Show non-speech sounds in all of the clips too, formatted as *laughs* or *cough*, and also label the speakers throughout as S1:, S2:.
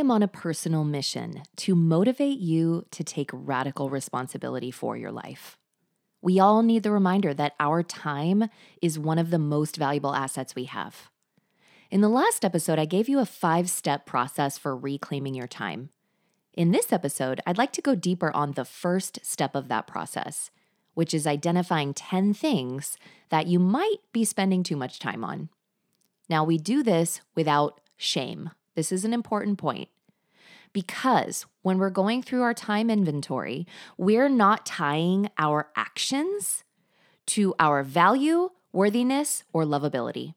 S1: am on a personal mission to motivate you to take radical responsibility for your life. We all need the reminder that our time is one of the most valuable assets we have. In the last episode, I gave you a five step process for reclaiming your time. In this episode, I'd like to go deeper on the first step of that process, which is identifying 10 things that you might be spending too much time on. Now, we do this without shame. This is an important point. Because when we're going through our time inventory, we're not tying our actions to our value, worthiness, or lovability.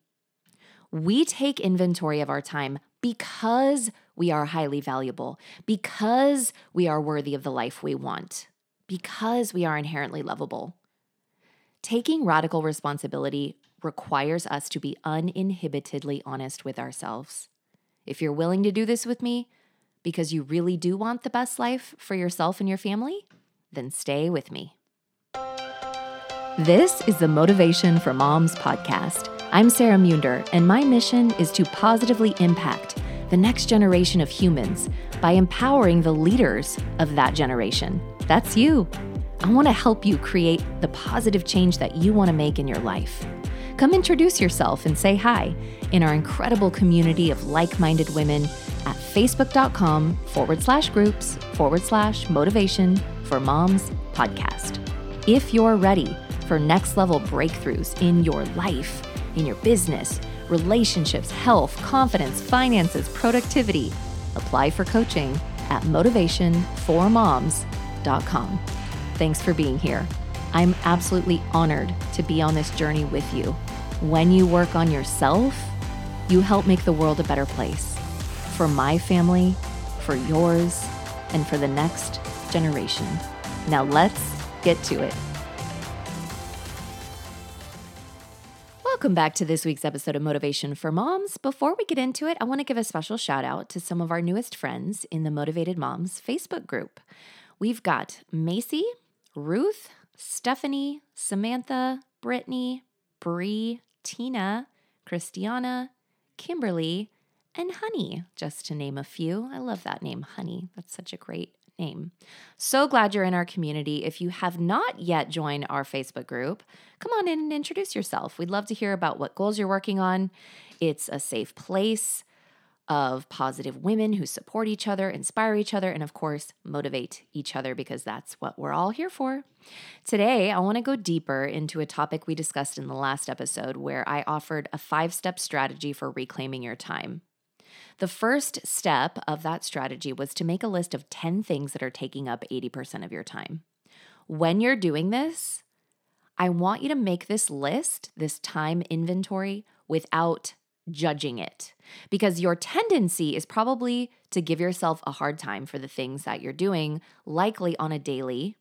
S1: We take inventory of our time because we are highly valuable, because we are worthy of the life we want, because we are inherently lovable. Taking radical responsibility requires us to be uninhibitedly honest with ourselves. If you're willing to do this with me because you really do want the best life for yourself and your family, then stay with me. This is the Motivation for Moms podcast. I'm Sarah Monder, and my mission is to positively impact the next generation of humans by empowering the leaders of that generation. That's you. I want to help you create the positive change that you want to make in your life. Come introduce yourself and say hi in our incredible community of like minded women at facebook.com forward slash groups forward slash motivation for moms podcast. If you're ready for next level breakthroughs in your life, in your business, relationships, health, confidence, finances, productivity. Apply for coaching at motivationformoms.com. Thanks for being here. I'm absolutely honored to be on this journey with you. When you work on yourself, you help make the world a better place for my family, for yours, and for the next generation. Now let's get to it. Welcome back to this week's episode of Motivation for Moms. Before we get into it, I want to give a special shout out to some of our newest friends in the Motivated Moms Facebook group. We've got Macy, Ruth, Stephanie, Samantha, Brittany, Bree, Tina, Christiana, Kimberly, and Honey, just to name a few. I love that name, Honey. That's such a great name. So glad you're in our community. If you have not yet joined our Facebook group, come on in and introduce yourself. We'd love to hear about what goals you're working on. It's a safe place of positive women who support each other, inspire each other, and of course, motivate each other because that's what we're all here for. Today, I want to go deeper into a topic we discussed in the last episode where I offered a five step strategy for reclaiming your time. The first step of that strategy was to make a list of 10 things that are taking up 80% of your time. When you're doing this, I want you to make this list, this time inventory, without judging it. Because your tendency is probably to give yourself a hard time for the things that you're doing, likely on a daily,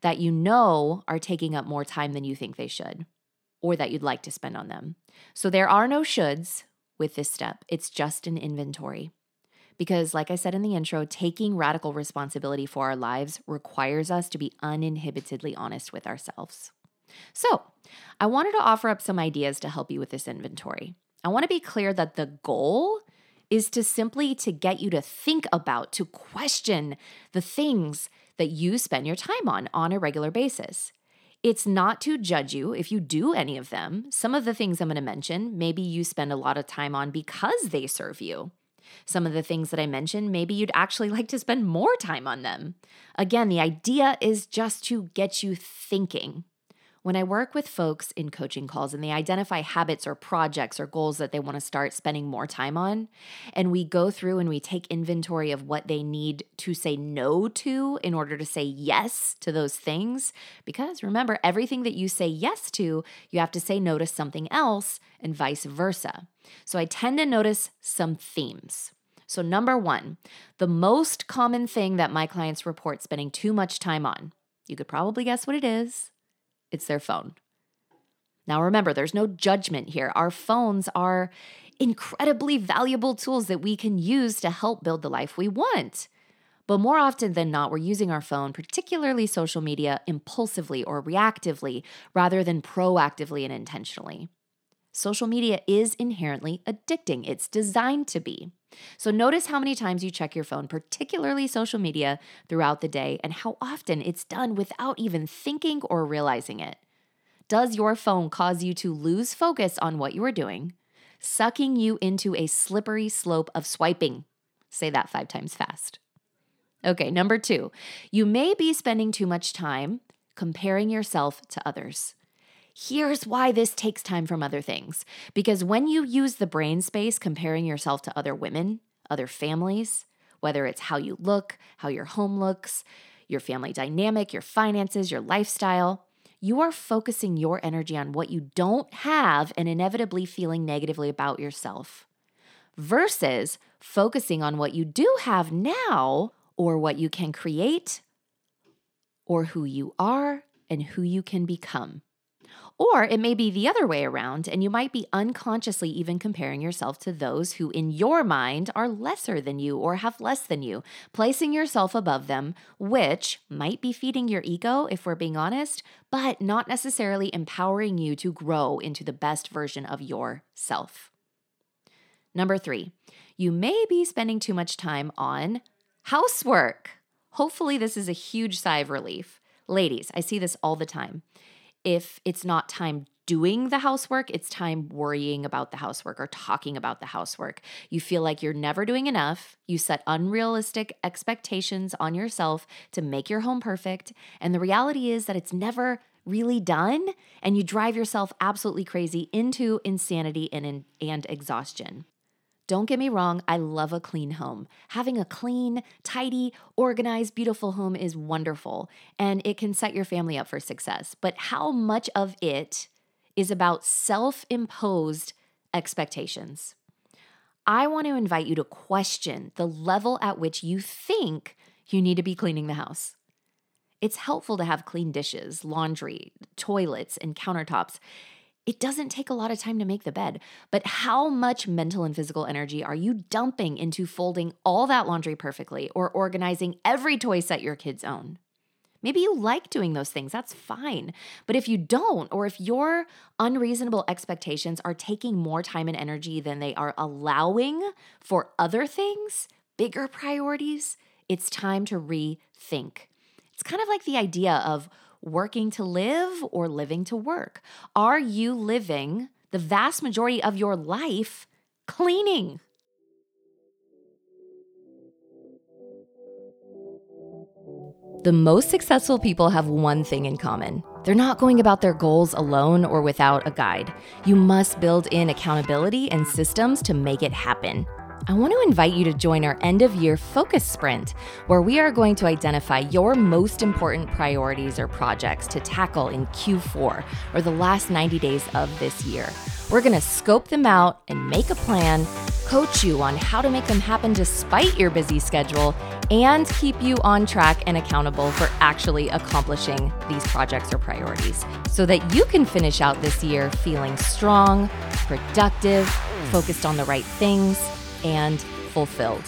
S1: that you know are taking up more time than you think they should or that you'd like to spend on them. So there are no shoulds with this step. It's just an inventory. Because, like I said in the intro, taking radical responsibility for our lives requires us to be uninhibitedly honest with ourselves. So, I wanted to offer up some ideas to help you with this inventory. I want to be clear that the goal is to simply to get you to think about, to question the things that you spend your time on on a regular basis. It's not to judge you if you do any of them. Some of the things I'm going to mention, maybe you spend a lot of time on because they serve you. Some of the things that I mentioned, maybe you'd actually like to spend more time on them. Again, the idea is just to get you thinking. When I work with folks in coaching calls and they identify habits or projects or goals that they want to start spending more time on, and we go through and we take inventory of what they need to say no to in order to say yes to those things, because remember, everything that you say yes to, you have to say no to something else, and vice versa. So I tend to notice some themes. So, number one, the most common thing that my clients report spending too much time on, you could probably guess what it is it's their phone. Now, remember, there's no judgment here. Our phones are incredibly valuable tools that we can use to help build the life we want. But more often than not, we're using our phone, particularly social media, impulsively or reactively rather than proactively and intentionally. Social media is inherently addicting, it's designed to be. So notice how many times you check your phone, particularly social media, throughout the day, and how often it's done without even thinking or realizing it. Does your phone cause you to lose focus on what you are doing, sucking you into a slippery slope of swiping? Say that five times fast. Okay, number two, you may be spending too much time comparing yourself to others. Here's why this takes time from other things. Because when you use the brain space comparing yourself to other women, other families, whether it's how you look, how your home looks, your family dynamic, your finances, your lifestyle, you are focusing your energy on what you don't have and inevitably feeling negatively about yourself versus focusing on what you do have now or what you can create or who you are and who you can become. Or it may be the other way around, and you might be unconsciously even comparing yourself to those who, in your mind, are lesser than you or have less than you, placing yourself above them, which might be feeding your ego, if we're being honest, but not necessarily empowering you to grow into the best version of yourself. Number three, you may be spending too much time on housework. Hopefully, this is a huge sigh of relief. Ladies, I see this all the time if it's not time doing the housework, it's time worrying about the housework or talking about the housework. You feel like you're never doing enough. You set unrealistic expectations on yourself to make your home perfect. And the reality is that it's never really done. And you drive yourself absolutely crazy into insanity and, and exhaustion. Don't get me wrong, I love a clean home. Having a clean, tidy, organized, beautiful home is wonderful and it can set your family up for success. But how much of it is about self imposed expectations? I want to invite you to question the level at which you think you need to be cleaning the house. It's helpful to have clean dishes, laundry, toilets, and countertops. It doesn't take a lot of time to make the bed, but how much mental and physical energy are you dumping into folding all that laundry perfectly or organizing every toy set your kids own? Maybe you like doing those things, that's fine. But if you don't, or if your unreasonable expectations are taking more time and energy than they are allowing for other things, bigger priorities, it's time to rethink. It's kind of like the idea of working to live or living to work? Are you living the vast majority of your life cleaning? The most successful people have one thing in common. They're not going about their goals alone or without a guide. You must build in accountability and systems to make it happen. I want to invite you to join our end of year focus sprint, where we are going to identify your most important priorities or projects to tackle in Q4 or the last 90 days of this year. We're going to scope them out and make a plan, coach you on how to make them happen despite your busy schedule, and keep you on track and accountable for actually accomplishing these projects or priorities so that you can finish out this year feeling strong, productive, focused on the right things and fulfilled.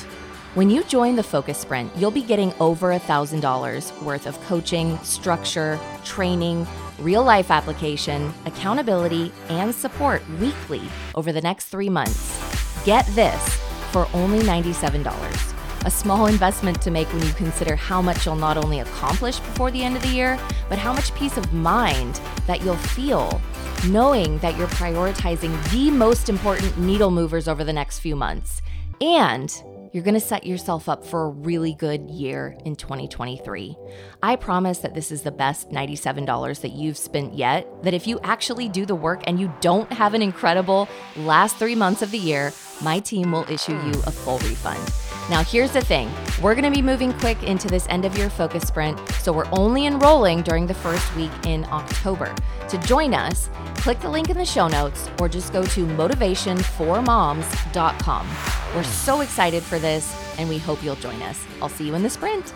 S1: When you join the Focus Sprint, you'll be getting over $1,000 worth of coaching, structure, training, real life application, accountability, and support weekly over the next three months. Get this for only $97. A small investment to make when you consider how much you'll not only accomplish before the end of the year, but how much peace of mind that you'll feel knowing that you're prioritizing the most important needle movers over the next few months. And you're going to set yourself up for a really good year in 2023. I promise that this is the best $97 that you've spent yet. That if you actually do the work and you don't have an incredible last three months of the year, my team will issue you a full refund. Now, here's the thing we're going to be moving quick into this end of year focus sprint, so we're only enrolling during the first week in October. To join us, click the link in the show notes or just go to motivationformoms.com. We're so excited for this, and we hope you'll join us. I'll see you in the sprint.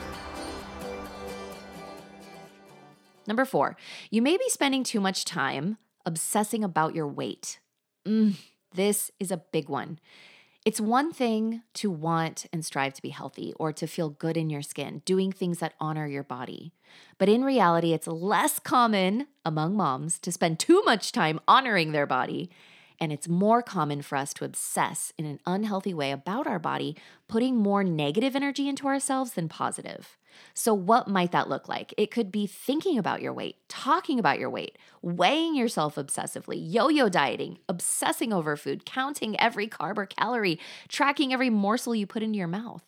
S1: Number four, you may be spending too much time obsessing about your weight. Mm, this is a big one. It's one thing to want and strive to be healthy or to feel good in your skin, doing things that honor your body. But in reality, it's less common among moms to spend too much time honoring their body And it's more common for us to obsess in an unhealthy way about our body, putting more negative energy into ourselves than positive. So, what might that look like? It could be thinking about your weight, talking about your weight, weighing yourself obsessively, yo yo dieting, obsessing over food, counting every carb or calorie, tracking every morsel you put into your mouth.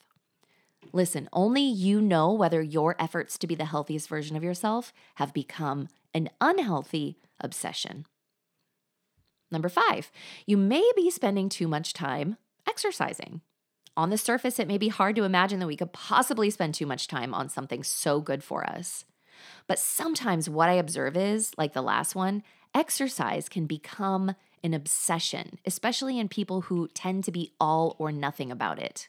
S1: Listen, only you know whether your efforts to be the healthiest version of yourself have become an unhealthy obsession. Number five, you may be spending too much time exercising. On the surface, it may be hard to imagine that we could possibly spend too much time on something so good for us. But sometimes what I observe is, like the last one, exercise can become an obsession, especially in people who tend to be all or nothing about it.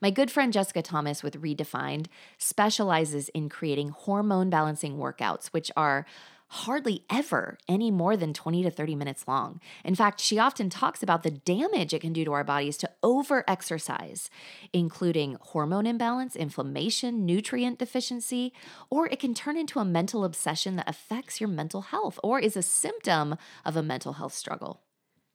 S1: My good friend Jessica Thomas with Redefined specializes in creating hormone balancing workouts, which are hardly ever any more than 20 to 30 minutes long. In fact, she often talks about the damage it can do to our bodies to over exercise, including hormone imbalance, inflammation, nutrient deficiency, or it can turn into a mental obsession that affects your mental health or is a symptom of a mental health struggle.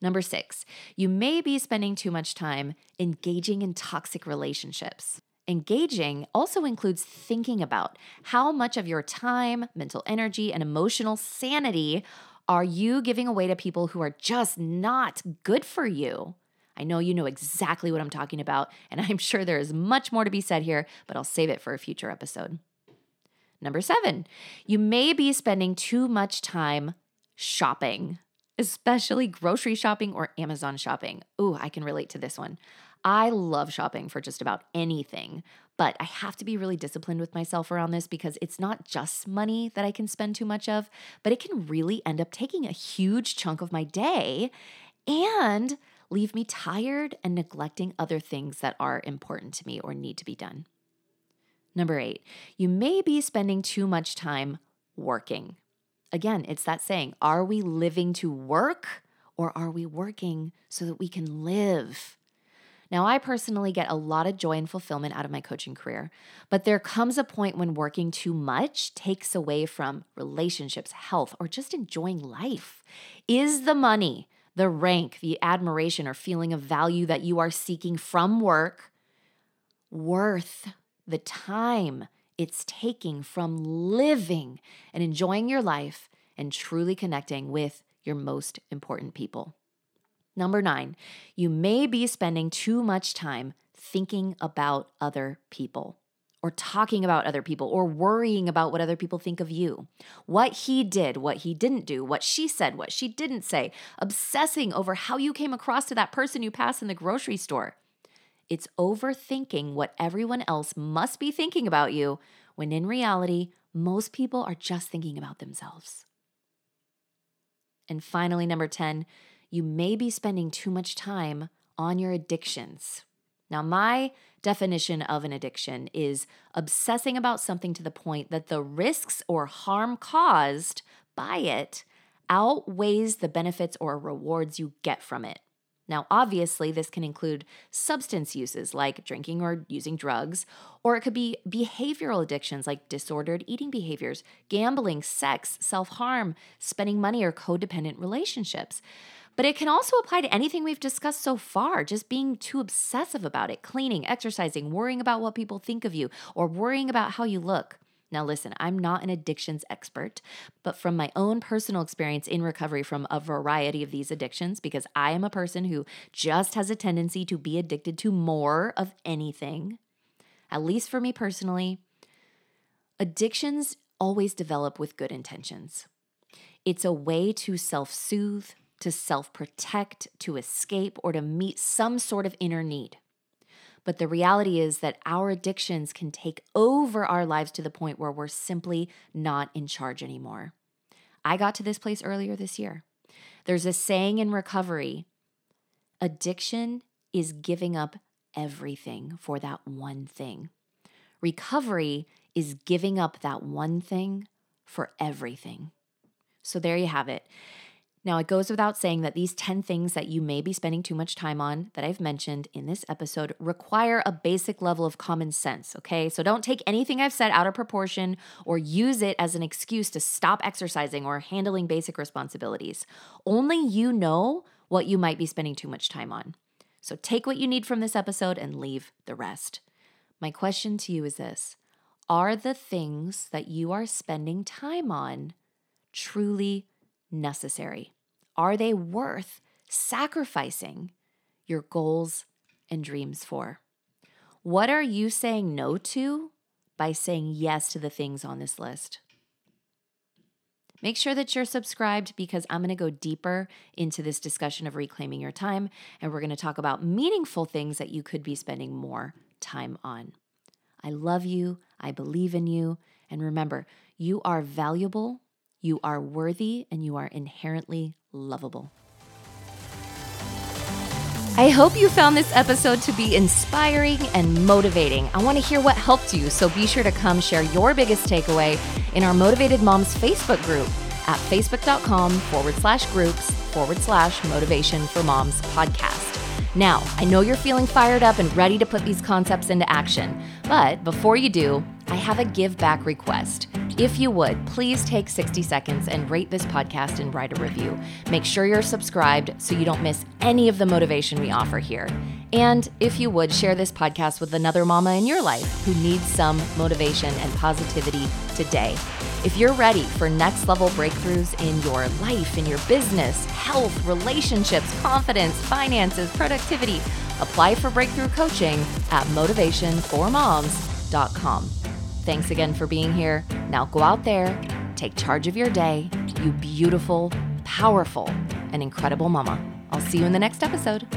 S1: Number six, you may be spending too much time engaging in toxic relationships. Engaging also includes thinking about how much of your time, mental energy, and emotional sanity are you giving away to people who are just not good for you. I know you know exactly what I'm talking about, and *laughs* I'm sure there is much more to be said here, but I'll save it for a future episode. Number seven, you may be spending too much time shopping, especially grocery shopping or Amazon shopping. Ooh, I can relate to this one. I love shopping for just about anything, but I have to be really disciplined with myself around this because it's not just money that I can spend too much of, but it can really end up taking a huge chunk of my day and leave me tired and neglecting other things that are important to me or need to be done. Number eight, you may be spending too much time working. Again, it's that saying are we living to work or are we working so that we can live? Now, I personally get a lot of joy and fulfillment out of my coaching career, but there comes a point when working too much takes away from relationships, health, or just enjoying life. Is the money, the rank, the admiration, or feeling of value that you are seeking from work worth the time it's taking from living and enjoying your life and truly connecting with your most important people? Number nine, you may be spending too much time thinking about other people or talking about other people or worrying about what other people think of you. What he did, what he didn't do, what she said, what she didn't say, obsessing over how you came across to that person you passed in the grocery store. It's overthinking what everyone else must be thinking about you when in reality, most people are just thinking about themselves. And finally, number 10, you may be spending too much time on your addictions. Now, my definition of an addiction is obsessing about something to the point that the risks or harm caused by it outweighs the benefits or rewards you get from it. Now, obviously, this can include substance uses like drinking or using drugs, or it could be behavioral addictions like disordered eating behaviors, gambling, sex, self harm, spending money, or codependent relationships. But it can also apply to anything we've discussed so far, just being too obsessive about it, cleaning, exercising, worrying about what people think of you, or worrying about how you look. Now, listen, I'm not an addictions expert, but from my own personal experience in recovery from a variety of these addictions, because I am a person who just has a tendency to be addicted to more of anything, at least for me personally, addictions always develop with good intentions. It's a way to self soothe, to self protect, to escape, or to meet some sort of inner need. But the reality is that our addictions can take over our lives to the point where we're simply not in charge anymore. I got to this place earlier this year. There's a saying in recovery addiction is giving up everything for that one thing. Recovery is giving up that one thing for everything. So there you have it. Now, it goes without saying that these 10 things that you may be spending too much time on that I've mentioned in this episode require a basic level of common sense, okay? So don't take anything I've said out of proportion or use it as an excuse to stop exercising or handling basic responsibilities. Only you know what you might be spending too much time on. So take what you need from this episode and leave the rest. My question to you is this Are the things that you are spending time on truly necessary? Are they worth sacrificing your goals and dreams for? What are you saying no to by saying yes to the things on this list? Make sure that you're subscribed because I'm going to go deeper into this discussion of reclaiming your time, and we're going to talk about meaningful things that you could be spending more time on. I love you, I believe in you, and remember, you are valuable, you are worthy, and you are inherently lovable. I hope you found this episode to be inspiring and motivating. I want to hear what helped you, so be sure to come share your biggest takeaway in our Motivated Moms Facebook group at facebook.com forward slash groups forward slash motivation for moms podcast. Now, I know you're feeling fired up and ready to put these concepts into action, but before you do, I have a give back request. If you would, please take 60 seconds and rate this podcast and write a review. Make sure you're subscribed so you don't miss any of the motivation we offer here. And if you would, share this podcast with another mama in your life who needs some motivation and positivity today. If you're ready for next level breakthroughs in your life, in your business, health, relationships, confidence, finances, productivity, apply for breakthrough coaching at motivationformoms.com. Thanks again for being here. Now go out there, take charge of your day, you beautiful, powerful, and incredible mama. I'll see you in the next episode.